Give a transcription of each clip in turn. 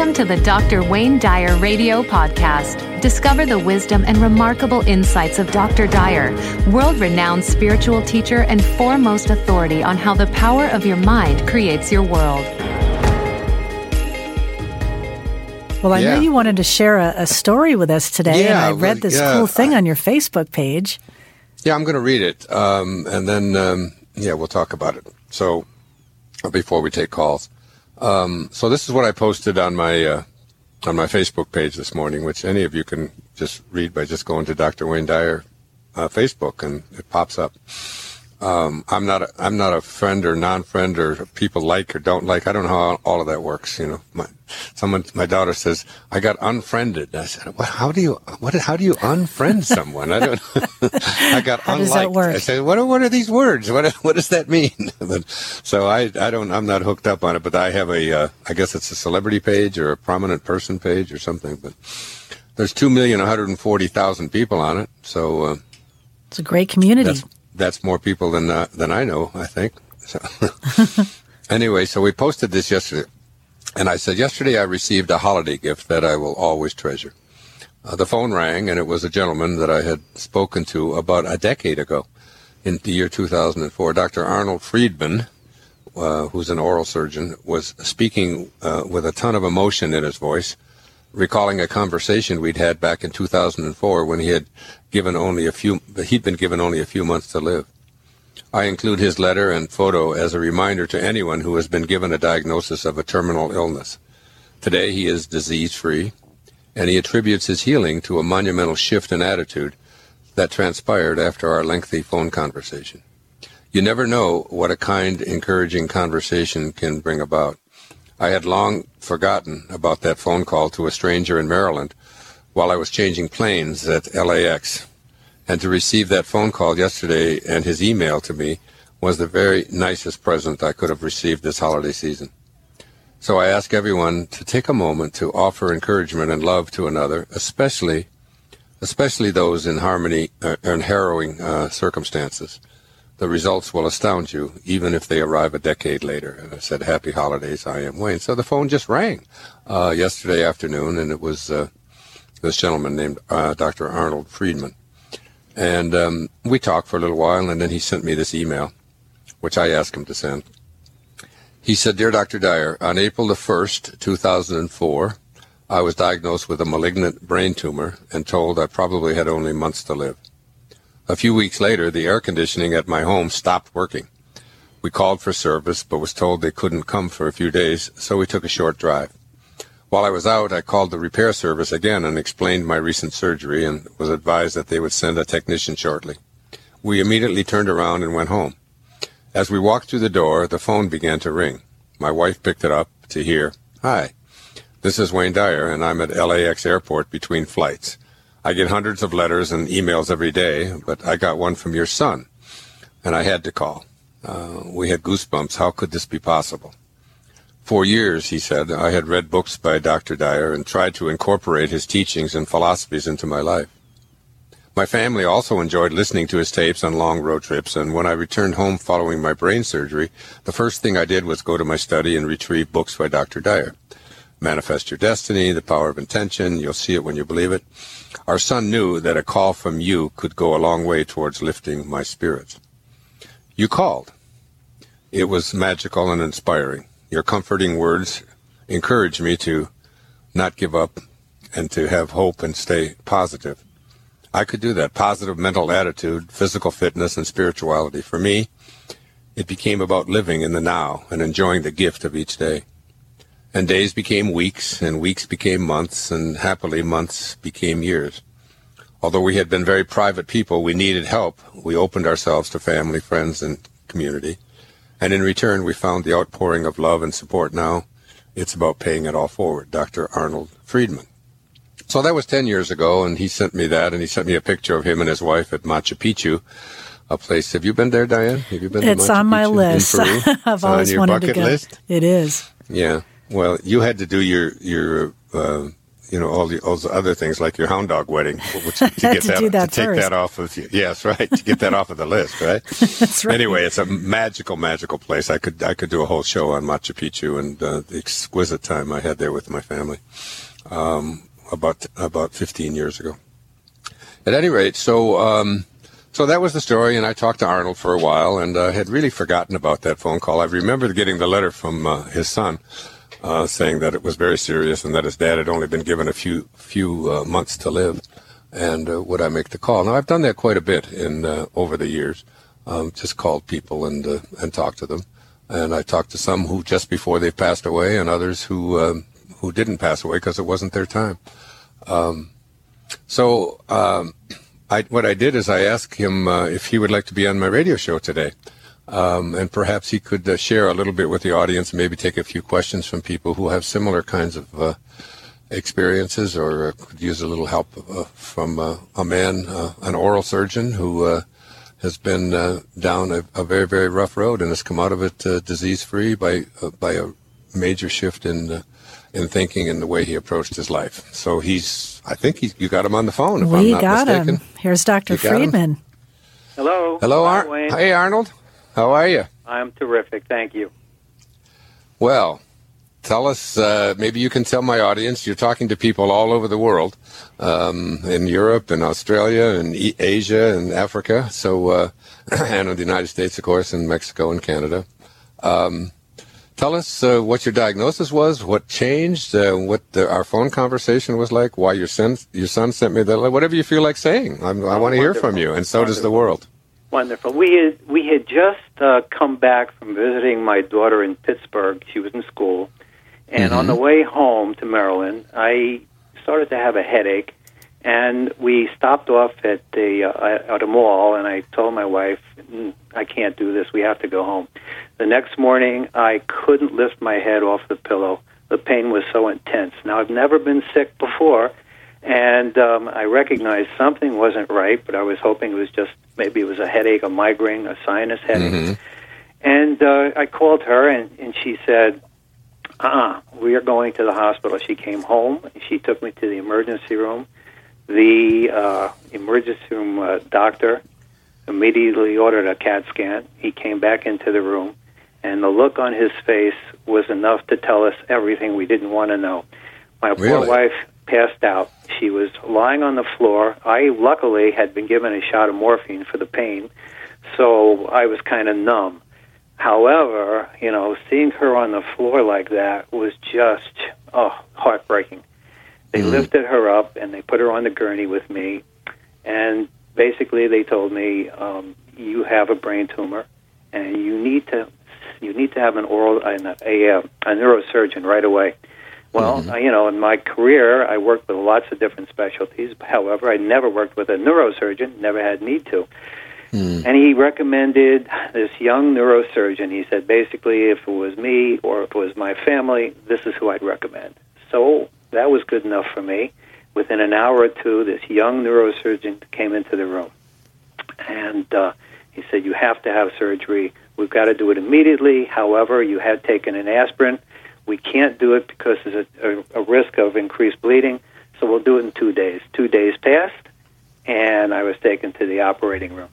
Welcome to the Dr. Wayne Dyer Radio Podcast. Discover the wisdom and remarkable insights of Dr. Dyer, world renowned spiritual teacher and foremost authority on how the power of your mind creates your world. Well, I Yeah. know you wanted to share a, a story with us today, and Yeah, I read this yeah, cool thing on your Facebook page. Yeah, I'm going to read it, um, and then um, yeah, we'll talk about it. So before we take calls, um, so this is what I posted on my uh, on my Facebook page this morning, which any of you can just read by just going to Dr. Wayne Dyer uh, Facebook, and it pops up. Um, I'm not a, I'm not a friend or non-friend or people like or don't like. I don't know how all of that works. You know, my someone my daughter says I got unfriended. I said, well, how do you what how do you unfriend someone? I don't. I got How unliked. does that work? I said, what are, what are these words? What what does that mean? But- so I I don't I'm not hooked up on it, but I have a uh, I guess it's a celebrity page or a prominent person page or something. But there's two million one hundred and forty thousand people on it. So. Uh, It's a great community. that's that's more people than uh, than I know. I think. So anyway, so we posted this yesterday, and I said yesterday I received a holiday gift that I will always treasure. Uh, the phone rang, and it was a gentleman that I had spoken to about a decade ago, in the year 2004. Dr. Arnold Friedman, uh, who's an oral surgeon, was speaking uh, with a ton of emotion in his voice, recalling a conversation we'd had back in 2004 when he had given only a few he'd been given only a few months to live. I include his letter and photo as a reminder to anyone who has been given a diagnosis of a terminal illness. Today he is disease free, and he attributes his healing to a monumental shift in attitude that transpired after our lengthy phone conversation. You never know what a kind, encouraging conversation can bring about. I had long forgotten about that phone call to a stranger in Maryland while I was changing planes at LAX. And to receive that phone call yesterday and his email to me was the very nicest present I could have received this holiday season. So I ask everyone to take a moment to offer encouragement and love to another, especially especially those in harmony uh, and harrowing uh, circumstances. The results will astound you, even if they arrive a decade later. And I said, "Happy holidays, I am Wayne." So the phone just rang uh, yesterday afternoon, and it was uh, this gentleman named uh, Dr. Arnold Friedman, and um, we talked for a little while, and then he sent me this email, which I asked him to send. He said, "Dear Dr. Dyer, on April the first, 2004." I was diagnosed with a malignant brain tumor and told I probably had only months to live. A few weeks later, the air conditioning at my home stopped working. We called for service, but was told they couldn't come for a few days, so we took a short drive. While I was out, I called the repair service again and explained my recent surgery and was advised that they would send a technician shortly. We immediately turned around and went home. As we walked through the door, the phone began to ring. My wife picked it up to hear, Hi, this is Wayne Dyer, and I'm at LAX airport between flights. I get hundreds of letters and emails every day, but I got one from your son, and I had to call. Uh, we had goosebumps. How could this be possible? For years, he said, I had read books by Dr. Dyer and tried to incorporate his teachings and philosophies into my life. My family also enjoyed listening to his tapes on long road trips, and when I returned home following my brain surgery, the first thing I did was go to my study and retrieve books by Dr. Dyer. Manifest Your Destiny, The Power of Intention, You'll See It When You Believe It. Our son knew that a call from you could go a long way towards lifting my spirits. You called. It was magical and inspiring. Your comforting words encouraged me to not give up and to have hope and stay positive. I could do that. Positive mental attitude, physical fitness, and spirituality. For me, it became about living in the now and enjoying the gift of each day. And days became weeks, and weeks became months, and happily months became years. Although we had been very private people, we needed help. We opened ourselves to family, friends, and community. And in return, we found the outpouring of love and support now. It's about paying it all forward. Dr. Arnold Friedman. So that was 10 years ago, and he sent me that, and he sent me a picture of him and his wife at Machu Picchu, a place. Have you been there, Diane? Have you been It's to on my Picchu list. I've It's on always your wanted to bucket go. list? It is. Yeah. Well, you had to do your your uh, you know all the all the other things like your hound dog wedding, which, to get To that, that to take that off of you. Yes, right. To get that off of the list, right? That's right. Anyway, it's a magical, magical place. I could I could do a whole show on Machu Picchu and uh, the exquisite time I had there with my family um, about about 15 years ago. At any rate, so um, so that was the story, and I talked to Arnold for a while, and uh, had really forgotten about that phone call. I remembered getting the letter from uh, his son. Uh, saying that it was very serious and that his dad had only been given a few few uh, months to live, and uh, would I make the call? Now I've done that quite a bit in uh, over the years, um, just called people and uh, and talked to them, and I talked to some who just before they've passed away, and others who um, who didn't pass away because it wasn't their time. Um, so um, I, what I did is I asked him if he would like to be on my radio show today. Um, and perhaps he could uh, share a little bit with the audience, maybe take a few questions from people who have similar kinds of uh, experiences, or uh, could use a little help uh, from uh, a man, uh, an oral surgeon who uh, has been uh, down a, a very, very rough road and has come out of it uh, disease-free by uh, by a major shift in uh, in thinking and the way he approached his life. So he's, I think he, you got him on the phone. If I'm we not got mistaken. him. Here's Dr. You? Friedman. Hello. Hello, Hi, Ar- Wayne. Hey, Arnold. How are you? I'm terrific. Thank you. Well, tell us. Uh, maybe you can tell my audience. You're talking to people all over the world, um, in Europe, and Australia, and e- Asia, and Africa. So, uh, and in the United States, of course, and Mexico and Canada. Um, tell us uh, what your diagnosis was, what changed, uh, what the, our phone conversation was like, why your son your son sent me the whatever you feel like saying. I'm, I want to hear from you, and so does the world. Wonderful. We had we had just uh, come back from visiting my daughter in Pittsburgh. She was in school, and on the way home to Maryland, I started to have a headache, and we stopped off at the uh, at a mall, and I told my wife, "Mm, "I can't do this. We have to go home." The next morning, I couldn't lift my head off the pillow. The pain was so intense. Now I've never been sick before, and um, I recognized something wasn't right, but I was hoping it was just maybe it was a headache, a migraine, a sinus headache. And uh, I called her, and, and she said, uh-uh, we are going to the hospital. She came home, and she took me to the emergency room. The uh, emergency room uh, doctor immediately ordered a CAT scan. He came back into the room, and the look on his face was enough to tell us everything we didn't want to know. My poor wife passed out. She was lying on the floor. I luckily had been given a shot of morphine for the pain, so I was kind of numb. However, you know, seeing her on the floor like that was just oh heartbreaking. They lifted her up and they put her on the gurney with me, and basically they told me, um, "You have a brain tumor, and you need to you need to have an oral a, a, a neurosurgeon right away." Well, I, you know, in my career, I worked with lots of different specialties. However, I never worked with a neurosurgeon, never had need to. Mm. And he recommended this young neurosurgeon. He said, basically, if it was me or if it was my family, this is who I'd recommend. So that was good enough for me. Within an hour or two, this young neurosurgeon came into the room. And uh, he said, You have to have surgery. We've got to do it immediately. However, you had taken an aspirin. We can't do it because there's a, a, a risk of increased bleeding. So we'll do it in two days. Two days passed, and I was taken to the operating room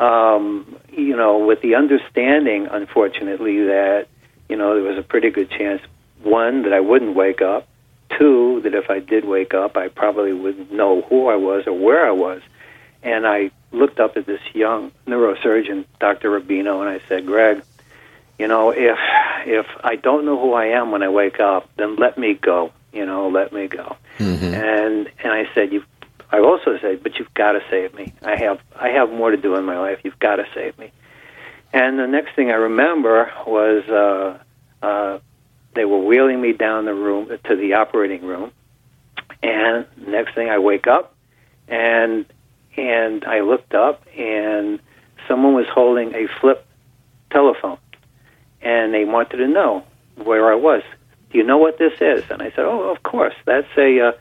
um, you know, with the understanding, unfortunately, that you know there was a pretty good chance, one that I wouldn't wake up, two that if I did wake up, I probably wouldn't know who I was or where I was, and I looked up at this young neurosurgeon, Dr. Rubino, and I said, Greg, you know, if if I don't know who I am when I wake up, then let me go. You know, let me go. And and I said, you. I also said, but you've got to save me. I have I have more to do in my life. You've got to save me. And the next thing I remember was uh, uh, they were wheeling me down the room to the operating room, and next thing I wake up, and and I looked up, and someone was holding a flip telephone, and they wanted to know where I was. Do you know what this is? And I said, Oh, of course. That's a uh,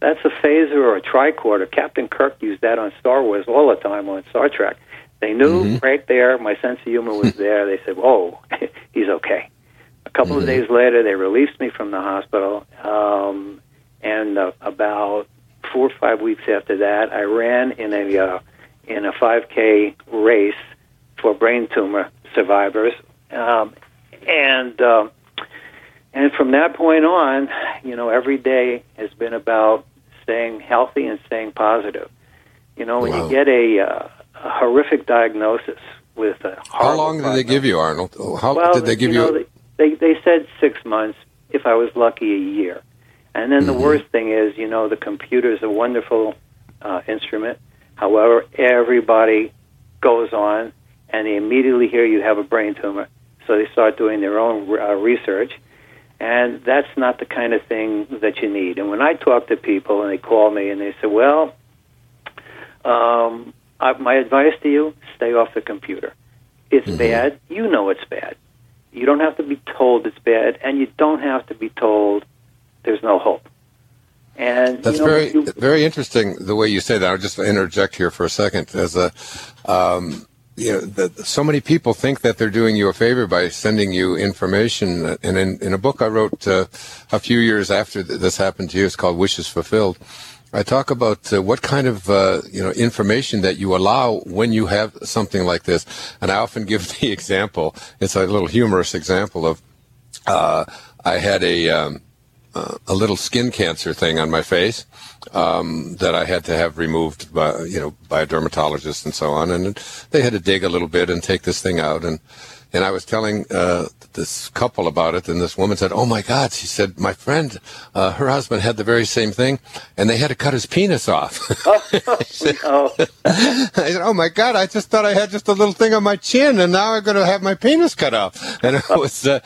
that's a phaser or a tricorder. Captain Kirk used that on Star Wars all the time on Star Trek. They knew right there. My sense of humor was there. They said, "Oh, he's okay." A couple of days later, they released me from the hospital, um, And uh, about four or five weeks after that, I ran in a uh, in a 5K race for brain tumor survivors, um, and uh, and from that point on, you know, every day has been about staying healthy and staying positive. You know, when Wow. you get a, uh, a horrific diagnosis with a How long did they give you, Arnold? How well, did they give you? know, they they said six months. If I was lucky, a year. And then Mm-hmm. the worst thing is, you know, the computer is a wonderful uh, instrument. However, everybody goes on, and they immediately hear you have a brain tumor, so they start doing their own uh, research. And that's not the kind of thing that you need. And when I talk to people and they call me and they say, "Well, um, I, my advice to you: stay off the computer. It's bad. You know it's bad. You don't have to be told it's bad, and you don't have to be told there's no hope. And That's you know, very you- very interesting the way you say that. I'll just interject here for a second. As a, um, you know, so many people think that they're doing you a favor by sending you information. And in, in a book I wrote uh, a few years after this happened to you, it's called Wishes Fulfilled. I talk about uh, what kind of uh, you know information that you allow when you have something like this, and I often give the example. It's a little humorous example of uh, I had a um, uh, a little skin cancer thing on my face um, that I had to have removed by you know by a dermatologist and so on, and they had to dig a little bit and take this thing out and. And I was telling uh, this couple about it, and this woman said, "Oh my God!" She said, "My friend, uh, her husband had the very same thing, and they had to cut his penis off." oh, I said, "Oh my God! I just thought I had just a little thing on my chin, and now I'm going to have my penis cut off." And it was, uh,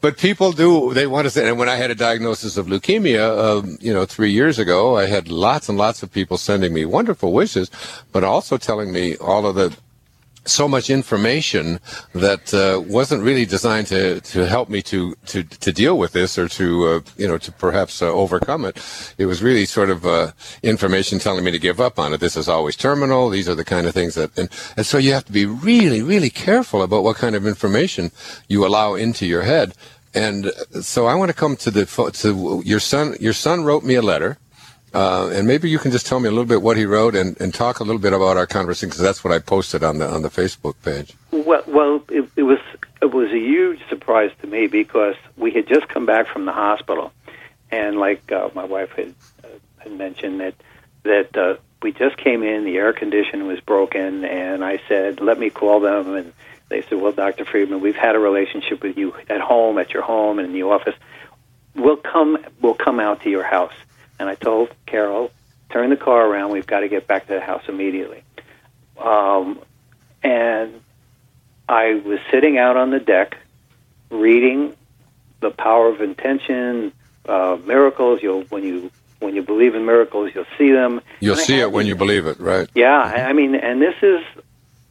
but people do they want to say. And when I had a diagnosis of leukemia, um, you know, three years ago, I had lots and lots of people sending me wonderful wishes, but also telling me all of the so much information that uh, wasn't really designed to, to help me to, to, to deal with this or to uh, you know to perhaps uh, overcome it. It was really sort of uh, information telling me to give up on it. This is always terminal. These are the kind of things that and, and so you have to be really really careful about what kind of information you allow into your head. And so I want to come to the to your son. Your son wrote me a letter. Uh, and maybe you can just tell me a little bit what he wrote and, and talk a little bit about our conversation because that's what I posted on the on the Facebook page. Well, well, it, it was it was a huge surprise to me because we had just come back from the hospital, and like uh, my wife had, uh, had mentioned that that uh, we just came in, the air condition was broken, and I said, "Let me call them," and they said, "Well, Doctor Friedman, we've had a relationship with you at home, at your home, and in the office. We'll come, we'll come out to your house." And I told Carol, "Turn the car around. We've got to get back to the house immediately." Um, and I was sitting out on the deck reading the power of intention, uh, miracles. You'll when you when you believe in miracles, you'll see them. You'll And see it when you believe it, right? Yeah, I I mean, and this is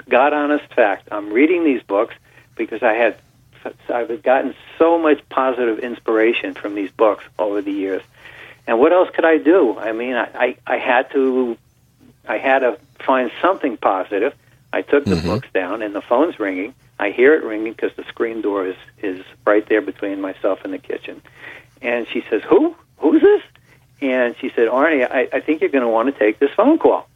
God honest fact. I'm reading these books because I had I've gotten so much positive inspiration from these books over the years. And what else could I do? I mean, I, I, I had to I had to find something positive. I took the mm-hmm. books down, and the phone's ringing. I hear it ringing because the screen door is is right there between myself and the kitchen. And she says, "Who? Who's this?" And she said, "Arnie, I, I think you're going to want to take this phone call."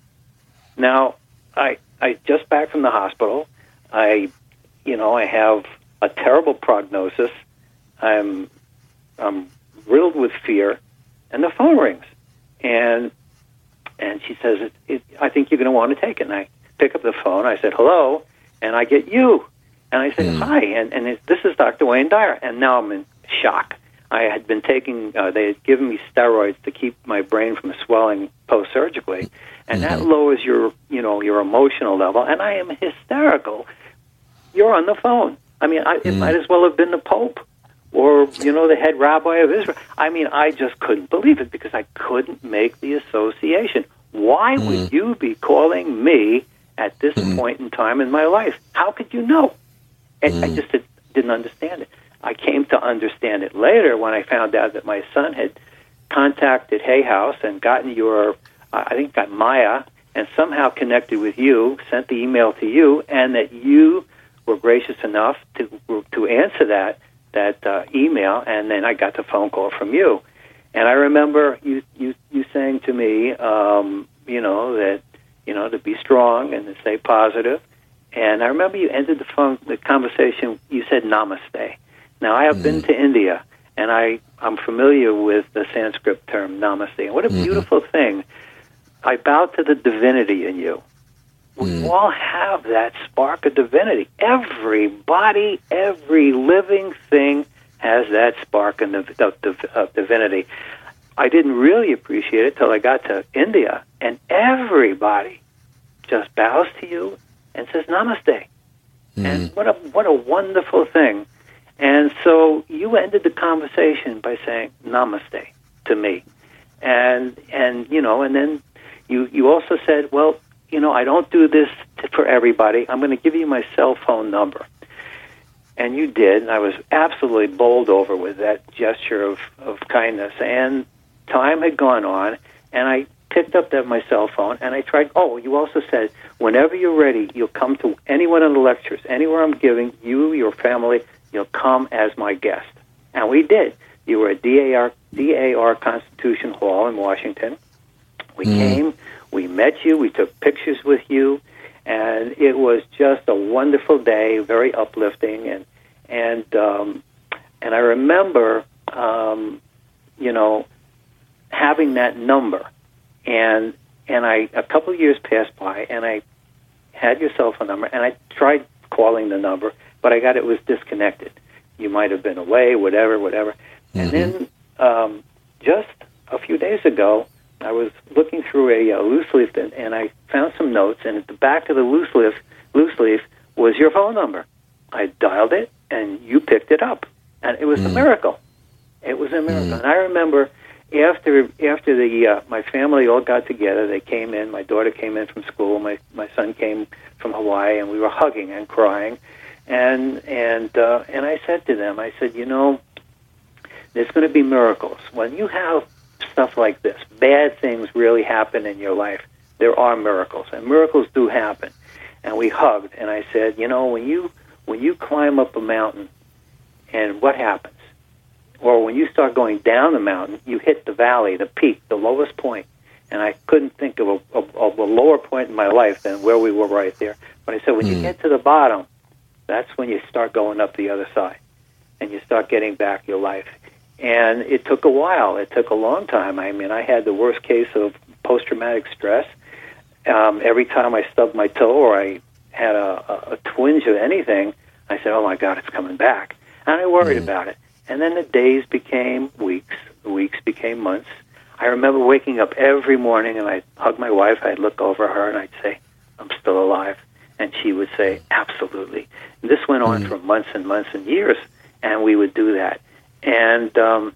Now, I I just back from the hospital. I, you know, I have a terrible prognosis. I'm I'm riddled with fear, and the phone rings, and and she says, it, it, "I think you're going to want to take it." And I pick up the phone. I said, "Hello," and I get you, and I said, hmm. "Hi," and and it, this is Dr. Wayne Dyer, and now I'm in shock. I had been taking, uh, they had given me steroids to keep my brain from swelling post surgically, and that mm-hmm. lowers your, you know, your emotional level. And I am hysterical. You're on the phone. I mean, I, it hmm. might as well have been the Pope or you know the head rabbi of Israel. I mean, I just couldn't believe it because I couldn't make the association. Why mm-hmm. would you be calling me at this mm-hmm. point in time in my life? How could you know? And I mm-hmm. just did, didn't understand it. I came to understand it later when I found out that my son had contacted Hay House and gotten your, I think got Maya, and somehow connected with you, sent the email to you, and that you were gracious enough to to answer that that uh, email, and then I got the phone call from you. And I remember you you you saying to me, um, you know that you know to be strong and to stay positive. And I remember you ended the phone the conversation. You said Namaste. Now I have been to India, and I I'm familiar with the Sanskrit term Namaste. And what a beautiful thing! I bow to the divinity in you. We mm. all have that spark of divinity. Everybody, every living thing has that spark of, of, of divinity. I didn't really appreciate it till I got to India, and everybody just bows to you and says Namaste. Mm. And what a what a wonderful thing. And so you ended the conversation by saying Namaste to me, and and you know, and then you you also said, well, you know, I don't do this for everybody. I'm going to give you my cell phone number. And you did, and I was absolutely bowled over with that gesture of, of kindness. And time had gone on, and I picked up that my cell phone and I tried. Oh, you also said whenever you're ready, you'll come to any one of the lectures, anywhere I'm giving. You, your family, you'll come as my guest, and we did. You were at DAR DAR Constitution Hall in Washington. We mm-hmm. came, we met you, we took pictures with you, and it was just a wonderful day, very uplifting, and and um, and I remember, um, you know, having that number, and and I a couple of years passed by, and I had your cell phone number, and I tried calling the number, but I got it was disconnected. You might have been away, whatever, whatever. And then um, just a few days ago, I was looking through a uh, loose leaf, and, and I found some notes, and at the back of the loose leaf, loose leaf was your phone number. I dialed it, and you picked it up, and it was a miracle. It was a miracle, and I remember after after the uh, my family all got together. They came in. My daughter came in from school. My my son came from Hawaii, and we were hugging and crying. And and uh, and I said to them, I said, you know, there's going to be miracles when you have stuff like this. Bad things really happen in your life. There are miracles, and miracles do happen. And we hugged, and I said, you know, when you when you climb up a mountain, and what happens? Or when you start going down the mountain, you hit the valley, the peak, the lowest point. And I couldn't think of a, of, of a lower point in my life than where we were right there. But I said, when you hmm. get to the bottom, that's when you start going up the other side, and you start getting back your life. And it took a while. It took a long time. I mean, I had the worst case of post traumatic stress. Um, every time I stubbed my toe or I had a, a, a twinge of anything, I said, "Oh my God, it's coming back," and I worried about it. And then the days became weeks, the weeks became months. I remember waking up every morning and I'd hug my wife, I'd look over her and I'd say, I'm still alive. And she would say, Absolutely. And this went on for months and months and years, and we would do that. And um,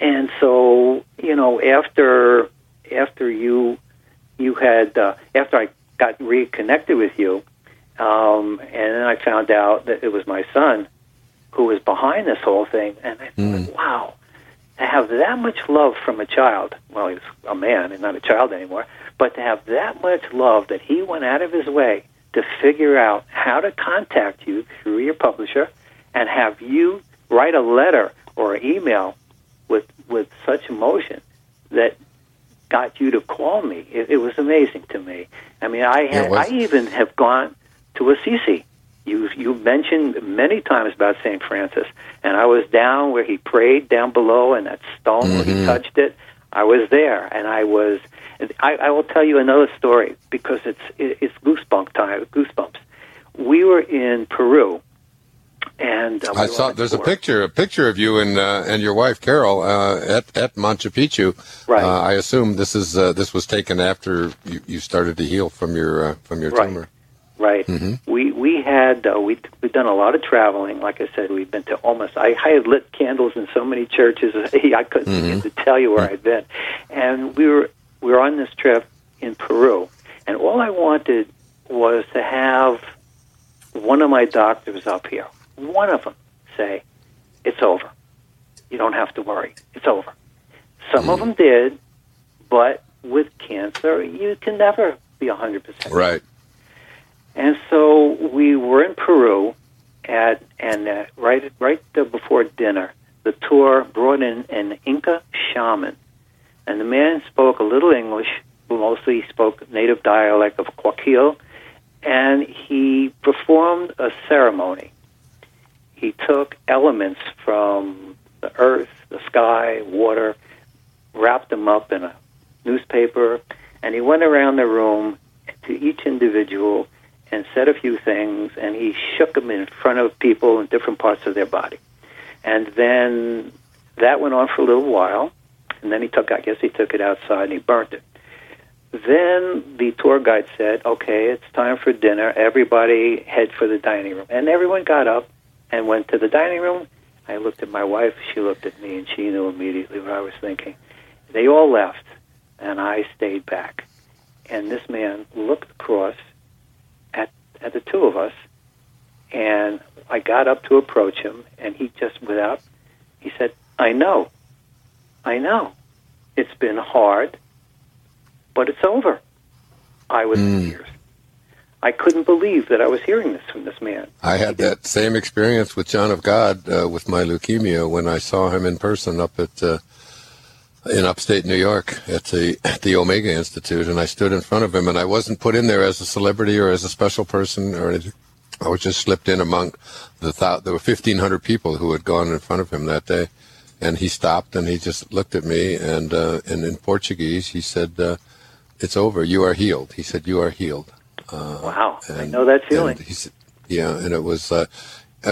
and so, you know, after after you you had uh, after I got reconnected with you, um, and then I found out that it was my son who was behind this whole thing, and I thought, wow, to have that much love from a child. Well, he's a man and not a child anymore, but to have that much love that he went out of his way to figure out how to contact you through your publisher, and have you write a letter or an email with with such emotion that got you to call me. It, it was amazing to me. I mean, I had. I even have gone to Assisi. You you mentioned many times about Saint Francis, and I was down where he prayed down below, and that stone where he mm-hmm. touched it. I was there, and I was. I, I will tell you another story because it's it, it's goosebump time. Goosebumps. We were in Peru, and uh, we I saw there's a picture, a picture of you and uh, and your wife Carol uh, at at Machu Picchu. Right. Uh, I assume this is uh, this was taken after you, you started to heal from your uh, from your Right. tumor. Right. Mm-hmm. We we had uh, we we've done a lot of traveling. Like I said, we've been to almost. I, I had lit candles in so many churches. I couldn't begin to tell you where I'd been. And we were we were on this trip in Peru, and all I wanted was to have one of my doctors up here, one of them, say, "It's over. You don't have to worry. It's over." Some of them did, but with cancer, you can never be a hundred percent. Right. And so we were in Peru, at and uh, right right before dinner, the tour brought in an Inca shaman, and the man spoke a little English, mostly spoke native dialect of Guayaquil, and he performed a ceremony. He took elements from the earth, the sky, water, wrapped them up in a newspaper, and he went around the room to each individual and said a few things, and he shook them in front of people in different parts of their body. And then that went on for a little while, and then he took, I guess he took it outside and he burnt it. Then the tour guide said, okay, it's time for dinner. Everybody head for the dining room. And everyone got up and went to the dining room. I looked at my wife, she looked at me, and she knew immediately what I was thinking. They all left, and I stayed back. And this man looked across at, at the two of us, and I got up to approach him, and he just, without, he said, I know. I know. It's been hard, but it's over. I was in Mm. tears. I couldn't believe that I was hearing this from this man. I had that same experience with John of God uh, with my leukemia when I saw him in person up at uh, in upstate New York at the at the Omega Institute, and I stood in front of him, and I wasn't put in there as a celebrity or as a special person or anything. I was just slipped in among the there were fifteen hundred people who had gone in front of him that day, and he stopped and he just looked at me and uh, and in Portuguese he said, uh, "It's over. You are healed." He said, "You are healed." Wow, I know that feeling. and yeah, and it was. Uh,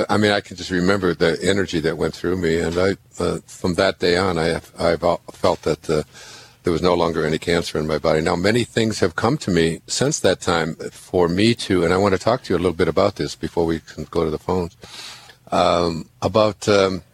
I mean, I can just remember the energy that went through me, and I, uh, from that day on, I have, I've felt that uh, there was no longer any cancer in my body. Now, many things have come to me since that time for me to, and I want to talk to you a little bit about this before we can go to the phones. Um, about, um,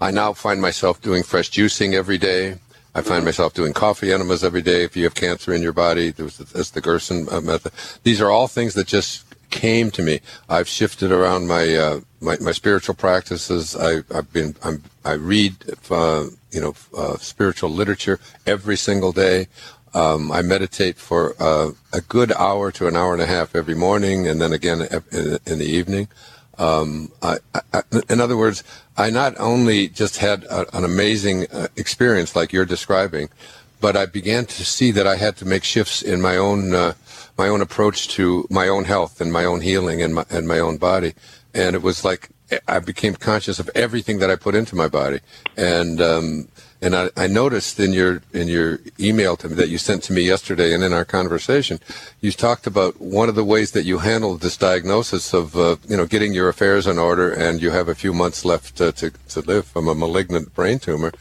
I now find myself doing fresh juicing every day. I find myself doing coffee enemas every day. If you have cancer in your body, there's that's the Gerson uh, method. These are all things that just came to me. I've shifted around my uh, my, my spiritual practices. I, I've been I'm, I read uh, you know uh, spiritual literature every single day. Um, I meditate for uh, a good hour to an hour and a half every morning, and then again in, in the evening. Um, I, I, in other words, I not only just had a, an amazing uh, experience like you're describing, but I began to see that I had to make shifts in my own uh, my own approach to my own health and my own healing and my and my own body. And it was like I became conscious of everything that I put into my body, and um, and I, I noticed in your in your email to me that you sent to me yesterday, and in our conversation, you talked about one of the ways that you handled this diagnosis of uh, you know getting your affairs in order, and you have a few months left uh, to to live from a malignant brain tumor.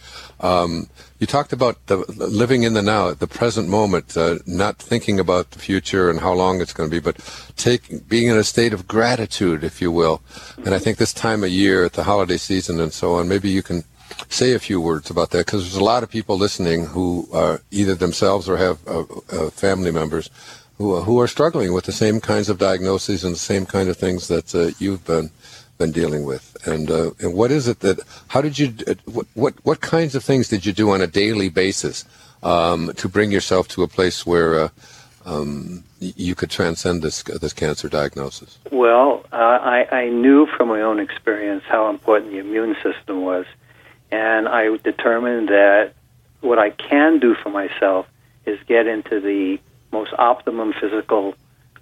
Um, you talked about the, living in the now, at the present moment, uh, not thinking about the future and how long it's going to be, but taking, being in a state of gratitude, if you will. And I think this time of year, at the holiday season and so on, maybe you can say a few words about that because there's a lot of people listening who are either themselves or have uh, uh, family members who who are struggling with the same kinds of diagnoses and the same kind of things that uh, you've been been dealing with. And uh, and what is it that? How did you? Uh, what what what kinds of things did you do on a daily basis um, to bring yourself to a place where uh, um, you could transcend this this cancer diagnosis? Well, uh, I, I knew from my own experience how important the immune system was, and I determined that what I can do for myself is get into the most optimum physical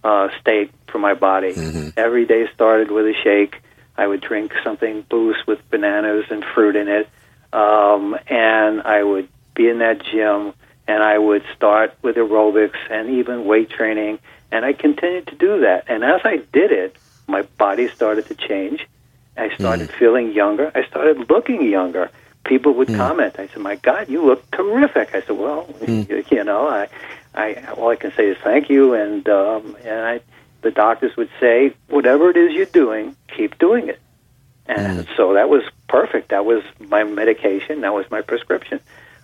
uh, state for my body. Every day started with a shake. I would drink something boost with bananas and fruit in it, um, and I would be in that gym, and I would start with aerobics and even weight training, and I continued to do that. And as I did it, my body started to change. I started feeling younger. I started looking younger. People would comment. I said, "My God, you look terrific." I said, "Well, you, you know, I, I all I can say is thank you." And um, and I, the doctors would say, "Whatever it is you're doing, keep doing it." And so that was perfect. That was my medication. That was my prescription.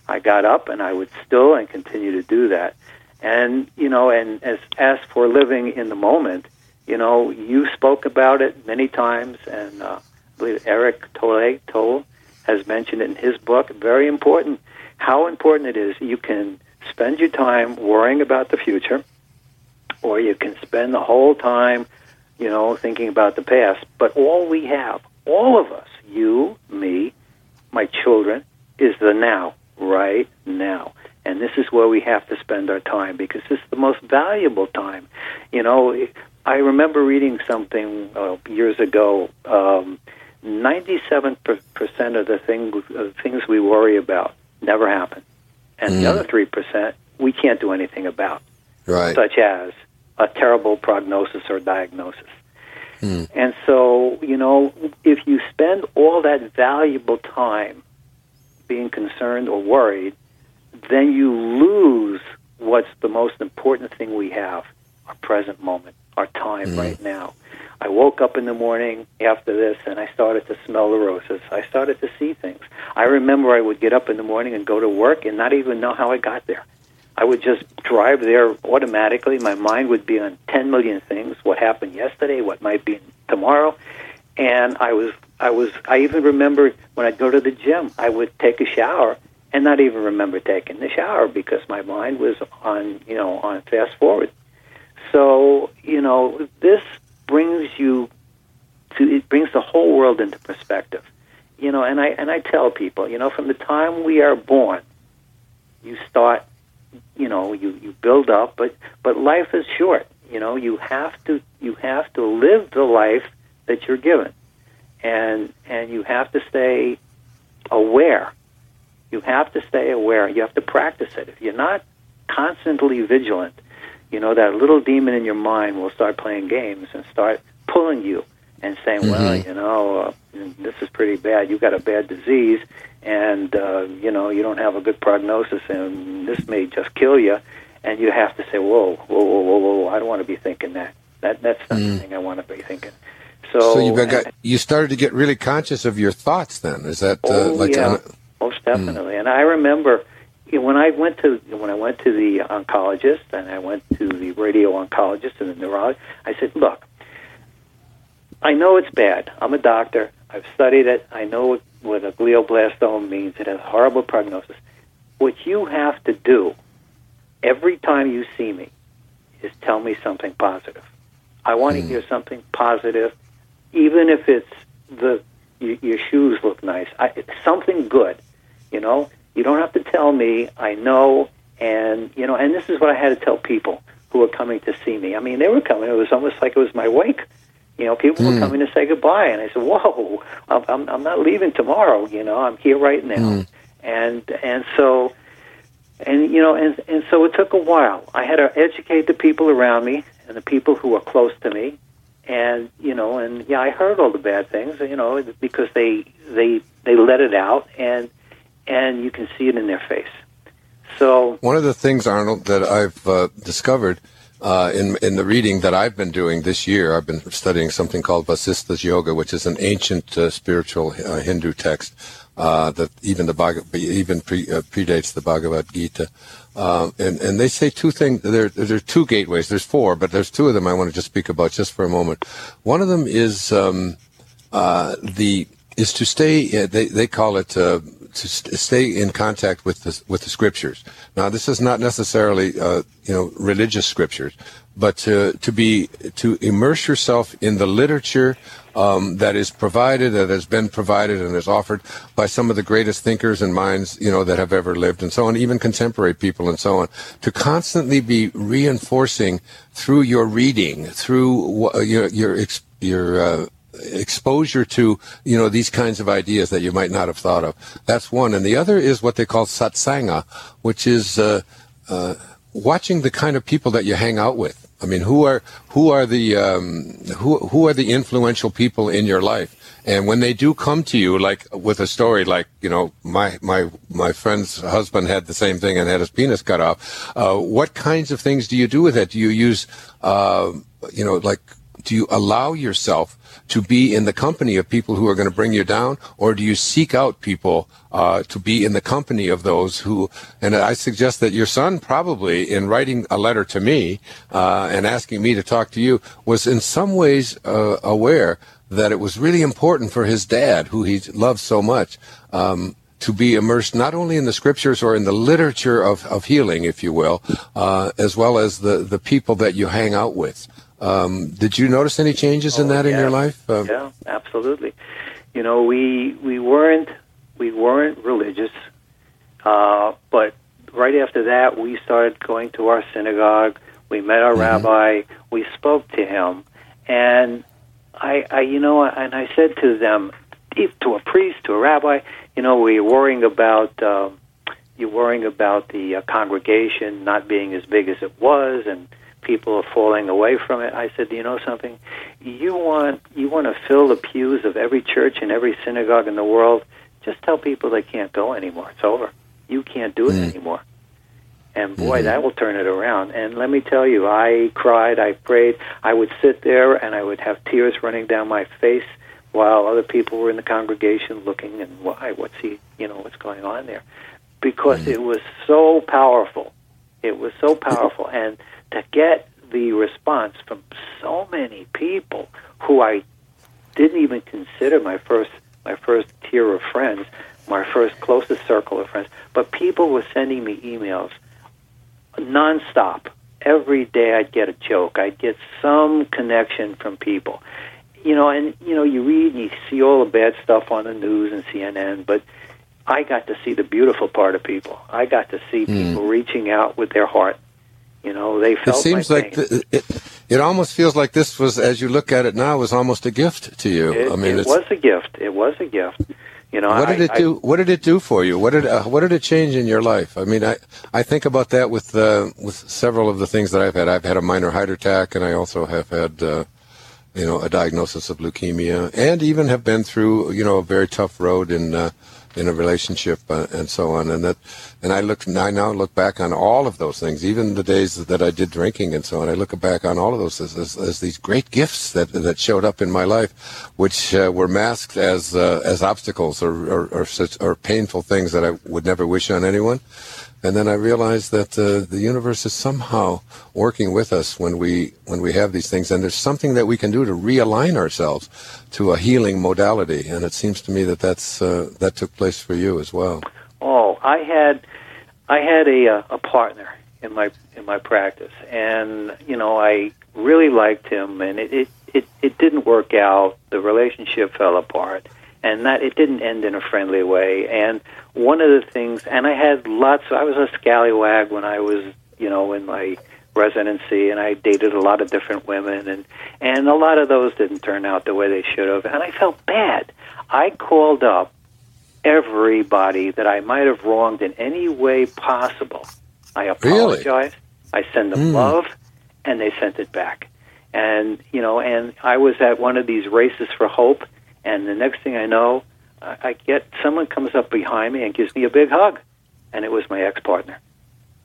I got up and I would still and continue to do that. And you know, and as as for living in the moment, you know, you spoke about it many times, and uh, I believe Eric Tolle Tolle has mentioned in his book. Very important. How important it is. You can spend your time worrying about the future, or you can spend the whole time, you know, thinking about the past. But all we have, all of us, you, me, my children is the now, right now. And this is where we have to spend our time because this is the most valuable time. You know, I remember reading something uh, years ago. Um, 97% of the thing, uh, things we worry about never happen. And Mm. the other 3% we can't do anything about, Right. such as a terrible prognosis or diagnosis. And so, you know, if you spend all that valuable time being concerned or worried, then you lose what's the most important thing we have our present moment, our time right now. I woke up in the morning after this and I started to smell the roses. I started to see things. I remember I would get up in the morning and go to work and not even know how I got there. I would just drive there automatically. My mind would be on 10 million things what happened yesterday, what might be tomorrow. And I was, I was, I even remember when I'd go to the gym, I would take a shower and not even remember taking the shower because my mind was on, you know, on fast forward. So, you know, this brings you to, it brings the whole world into perspective. You know, and I, and I tell people, you know, from the time we are born, you start you know you you build up but but life is short. You know you have to you have to live the life that you're given. And and you have to stay aware. You have to stay aware. You have to practice it. If you're not constantly vigilant you know that little demon in your mind will start playing games and start pulling you and saying well you know uh, this is pretty bad You've got a bad disease and uh, you know you don't have a good prognosis, and this may just kill you. And you have to say, "Whoa, whoa, whoa, whoa, whoa! I don't want to be thinking that. That that's not the thing I want to be thinking." So, So you got you started to get really conscious of your thoughts. Then is that uh, Oh, like yeah. on- most definitely. And I remember you know, when I went to when I went to the oncologist and I went to the radio oncologist and the neurologist, I said, "Look, I know it's bad. I'm a doctor. I've studied it. I know what, a glioblastoma means. It has horrible prognosis. What you have to do every time you see me is tell me something positive. I want to hmm. hear something positive, even if it's the your, your shoes look nice. I, it's something good. You know, you don't have to tell me. I know, and you know, and this is what I had to tell people who were coming to see me. I mean, they were coming. It was almost like it was my wake. You know, people were hmm. coming to say goodbye, and I said, "Whoa, I'm, I'm, I'm not leaving tomorrow. You know, I'm here right now." Hmm. And and so, and you know, and and so it took a while. I had to educate the people around me and the people who were close to me, and you know, and yeah, I heard all the bad things, you know, because they they they let it out, and and you can see it in their face. So One of the things, Arnold, that I've uh, discovered uh, in in the reading that I've been doing this year, I've been studying something called Vasistha's Yoga, which is an ancient uh, spiritual uh, Hindu text uh, that even the Bhag- even pre, uh, predates the Bhagavad Gita. And and they say two things. There there are two gateways. There's four, but there's two of them I want to just speak about just for a moment. One of them is um, the is to stay. They they call it to st- stay in contact with the with the scriptures. Now, this is not necessarily uh, you know religious scriptures, but to to be to immerse yourself in the literature um, that is provided, that has been provided, and is offered by some of the greatest thinkers and minds you know that have ever lived, and so on, even contemporary people, and so on. To constantly be reinforcing through your reading, through your your your uh, exposure to you know these kinds of ideas that you might not have thought of. That's one, and the other is what they call satsanga, which is uh, uh, watching the kind of people that you hang out with. I mean, who are who are the um, who who are the influential people in your life? And when they do come to you, like with a story, like you know, my my my friend's husband had the same thing and had his penis cut off. Uh, what kinds of things do you do with it? Do you use, uh, you know, like do you allow yourself to be in the company of people who are going to bring you down, or do you seek out people uh, to be in the company of those who? And I suggest that your son probably, in writing a letter to me uh, and asking me to talk to you, was in some ways uh, aware that it was really important for his dad, who he loves so much. Um, to be immersed not only in the scriptures or in the literature of, of healing, if you will, uh, as well as the, the people that you hang out with. Um, did you notice any changes in Oh, that in your life? Uh, yeah, absolutely. You know, we we weren't we weren't religious, uh, but right after that, we started going to our synagogue. We met our Mm-hmm. rabbi. We spoke to him, and I, I, you know, and I said to them, to a priest, to a rabbi, you know, we're worrying about. Um, you're worrying about the uh, congregation not being as big as it was, and people are falling away from it. I said, Do you know something? You want you want to fill the pews of every church and every synagogue in the world. Just tell people they can't go anymore. It's over. You can't do it Mm. anymore. And boy, that will turn it around. And let me tell you, I cried, I prayed. I would sit there and I would have tears running down my face while other people were in the congregation looking and why what's he you know what's going on there because it was so powerful it was so powerful and to get the response from so many people who I didn't even consider my first my first tier of friends my first closest circle of friends. But people were sending me emails nonstop. Every day I'd get a joke. I'd get some connection from people. You know, and you know, you read and you see all the bad stuff on the news and CNN, but I got to see the beautiful part of people. I got to see hmm. people reaching out with their heart. You know, they Hmm. It seems like pain. th- it, it almost feels like this was, as you look at it now, was almost a gift to you. it, I mean, it was a gift. It was a gift. You know, what did I, it I- do? what did it do for you? What did uh, what did it change in your life? I mean, I I think about that with uh, with several of the things that I've had. I've had a minor heart attack, and I also have had. Uh, you know, a diagnosis of leukemia, and even have been through, you know, a very tough road in uh, in a relationship uh, and so on. And that, and I look, I now look back on all of those things, even the days that I did drinking and so on. I look back on all of those as, as, as these great gifts that that showed up in my life, which uh, were masked as uh, as obstacles or or, or, such, or painful things that I would never wish on anyone. And then I realized that uh, the universe is somehow working with us when we when we have these things, and there's something that we can do to realign ourselves to a healing modality. And it seems to me that that's uh, that took place for you as well. Oh, I had I had a uh, a partner in my in my practice, and you know I really liked him, and it it it, it didn't work out. The relationship fell apart, and that it didn't end in a friendly way. And one of the things, and I had lots. I was a scallywag when I was you know in my residency, and I dated a lot of different women, and and a lot of those didn't turn out the way they should have, and I felt bad. I called up everybody that I might have wronged in any way possible. I Really? I send them hmm. love, and they sent it back. And you know, and I was at one of these races for hope, and the next thing I know, I, I get someone comes up behind me and gives me a big hug, and it was my ex partner.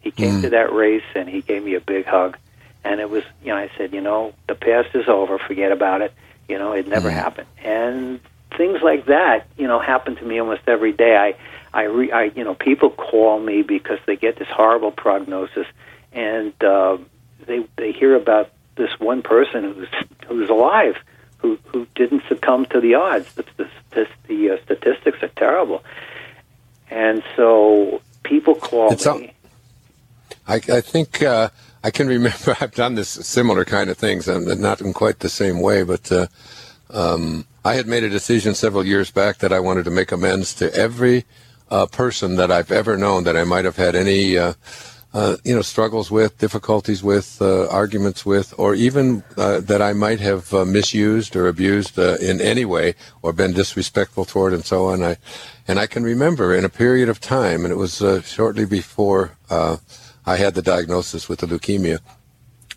He came to that race and he gave me a big hug, and it was you know I said you know the past is over, forget about it. You know it never happened, and things like that you know happen to me almost every day. I I, re, I you know people call me because they get this horrible prognosis, and uh, they they hear about this one person who's who's alive, who who didn't succumb to the odds. The the, the, the uh, statistics are terrible, and so people call It's me. I, I think uh, I can remember I've done this similar kind of things, and not in quite the same way, but uh, um, I had made a decision several years back that I wanted to make amends to every uh, person that I've ever known that I might have had any. Uh, you know, struggles with, difficulties with, uh, arguments with, or even uh, that I might have uh, misused or abused uh, in any way, or been disrespectful toward, and so on. I, and I can remember in a period of time, and it was uh, shortly before uh, I had the diagnosis with the leukemia.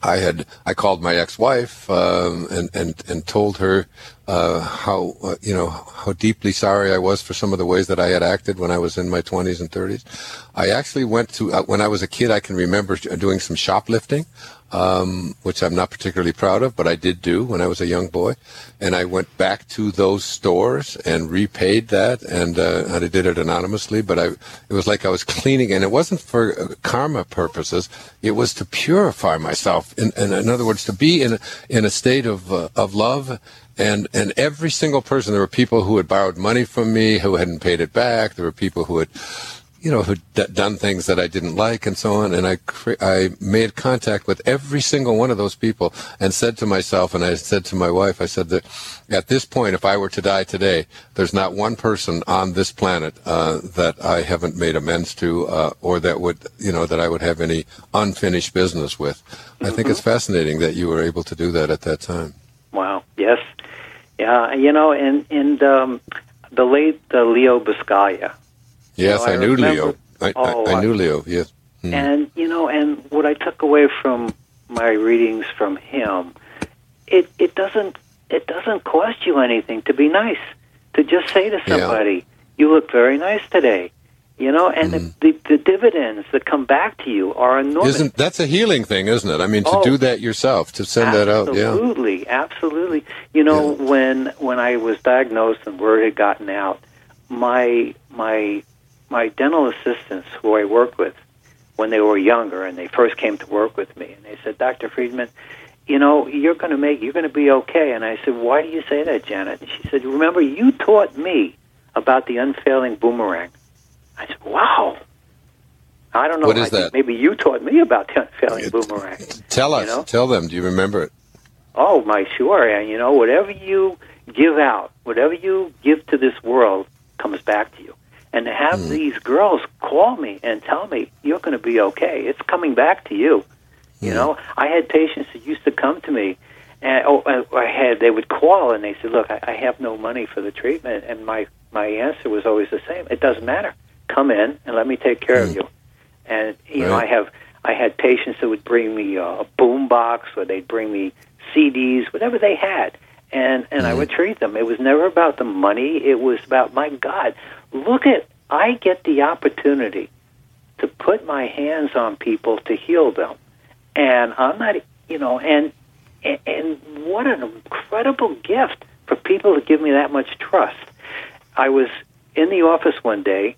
I had I called my ex-wife um, and and and told her uh, how uh, you know how deeply sorry I was for some of the ways that I had acted when I was in my 20s and 30s. I actually went to uh, when I was a kid. I can remember doing some shoplifting, um, which I'm not particularly proud of, but I did do when I was a young boy. And I went back to those stores and repaid that, and, uh, and I did it anonymously. But I, it was like I was cleaning, and it wasn't for uh, karma purposes. It was to purify myself. In, in, in other words, to be in a, in a state of uh, of love. And and every single person, there were people who had borrowed money from me who hadn't paid it back. There were people who had you know, who'd d- done things that I didn't like and so on. And I, cre- I made contact with every single one of those people and said to myself, and I said to my wife, I said that at this point, if I were to die today, there's not one person on this planet uh, that I haven't made amends to, uh, or that would, you know, that I would have any unfinished business with. I think it's fascinating that you were able to do that at that time. Wow. Yes. Yeah. You know, and and um, the late uh, Leo Buscaglia. Yes, know, I I, knew Leo. I, I, I knew Leo. Yes. Mm. And you know, and what I took away from my readings from him, it it doesn't it doesn't cost you anything to be nice. To just say to Yeah. somebody, "You look very nice today," you know, and the, the the dividends that come back to you are enormous. Isn't that's a healing thing, isn't it? I mean, to Oh. do that yourself, to send that out. Yeah. Absolutely, absolutely. You know, Yeah. when when I was diagnosed and word had gotten out, my my my dental assistants who I worked with when they were younger and they first came to work with me and they said, Dr. Friedman, you know, you're going to make you're going to be okay. And I said, Why do you say that, Janet? And she said, Remember, you taught me about the unfailing boomerang. I said, Wow. I don't know. What is I that? Maybe you taught me about the unfailing boomerang. Tell us. You know? Tell them. Do you remember it? Oh, my sure. And you know, whatever you give out, whatever you give to this world comes back to you. And to have hmm. these girls call me and tell me you're going to be okay, it's coming back to you. You hmm. know, I had patients that used to come to me, and oh, I had they would call and they said, "Look, I, I have no money for the treatment," and my my answer was always the same: "It doesn't matter. Come in and let me take care of hmm. you." And you know, I have I had patients that would bring me uh, a, a boom box, or they'd bring me CDs, whatever they had, and and I would treat them. It was never about the money. It was about my God, look at I get the opportunity to put my hands on people to heal them, and I'm not, you know, and and, and what an incredible gift for people to give me that much trust. I was in the office one day,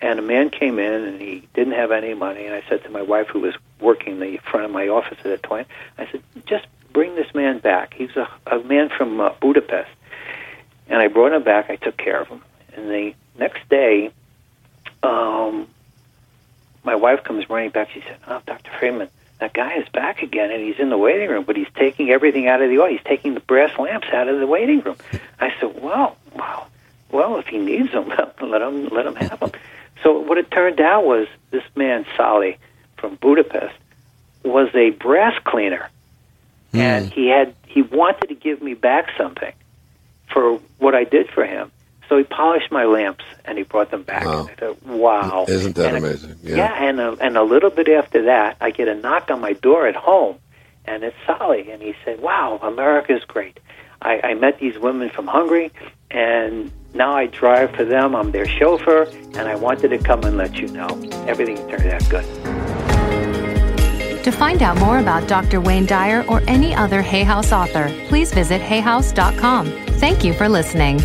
and a man came in and he didn't have any money. And I said to my wife, who was working the front of my office at that point, I said, just bring this man back. He's a, a man from uh, Budapest. And I brought him back. I took care of him. And the next day, um, my wife comes running back. She said, "Oh, Doctor Friedman, that guy is back again, and he's in the waiting room, but he's taking everything out of the oil. He's taking the brass lamps out of the waiting room." I said, "Well, wow, well, if he needs them, let him let him have them." So what it turned out was this man Sally from Budapest was a brass cleaner, and he had he wanted to give me back something for what I did for him. So he polished my lamps and he brought them back. Wow. And I thought, wow, Isn't that And a- amazing? yeah, and a, and a little bit after that, I get a knock on my door at home, and it's Sally, and he said, "Wow, America's great. I, I met these women from Hungary, and now I drive for them. I'm their chauffeur, and I wanted to come and let you know everything turned out good." To find out more about Dr. Wayne Dyer or any other Hay House author, please visit hayhouse.com. Thank you for listening.